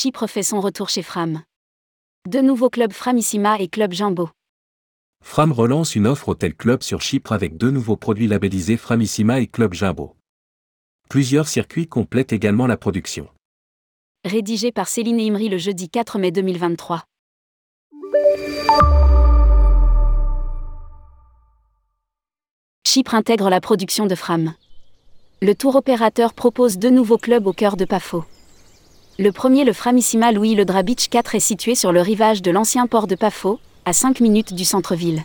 Chypre fait son retour chez Fram. Deux nouveaux clubs Framissima et Club Jumbo. Fram relance une offre hôtel club sur Chypre avec deux nouveaux produits labellisés Framissima et Club Jumbo. Plusieurs circuits complètent également la production. Rédigé par Céline Imri le jeudi 4 mai 2023. Chypre intègre la production de Fram. Le tour opérateur propose deux nouveaux clubs au cœur de Pafo. Le premier, le Framissima Louis Le Drabitch 4, est situé sur le rivage de l'ancien port de Pafo, à 5 minutes du centre-ville.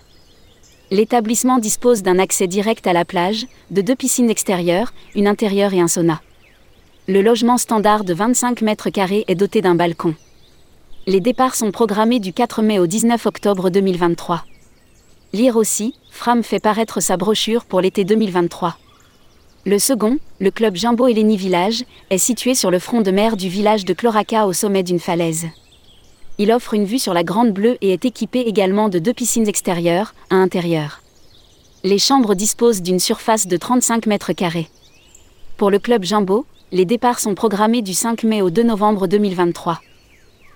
L'établissement dispose d'un accès direct à la plage, de deux piscines extérieures, une intérieure et un sauna. Le logement standard de 25 mètres carrés est doté d'un balcon. Les départs sont programmés du 4 mai au 19 octobre 2023. Lire aussi, Fram fait paraître sa brochure pour l'été 2023. Le second, le club Jumbo Eleni Village, est situé sur le front de mer du village de Cloraca au sommet d'une falaise. Il offre une vue sur la Grande Bleue et est équipé également de deux piscines extérieures, à intérieur. Les chambres disposent d'une surface de 35 mètres carrés. Pour le club Jumbo, les départs sont programmés du 5 mai au 2 novembre 2023.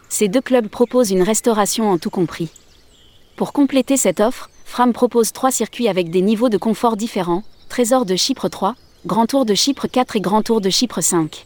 Ces deux clubs proposent une restauration en tout compris. Pour compléter cette offre, Fram propose trois circuits avec des niveaux de confort différents, Trésor de Chypre 3, Grand Tour de Chypre 4 et Grand Tour de Chypre 5.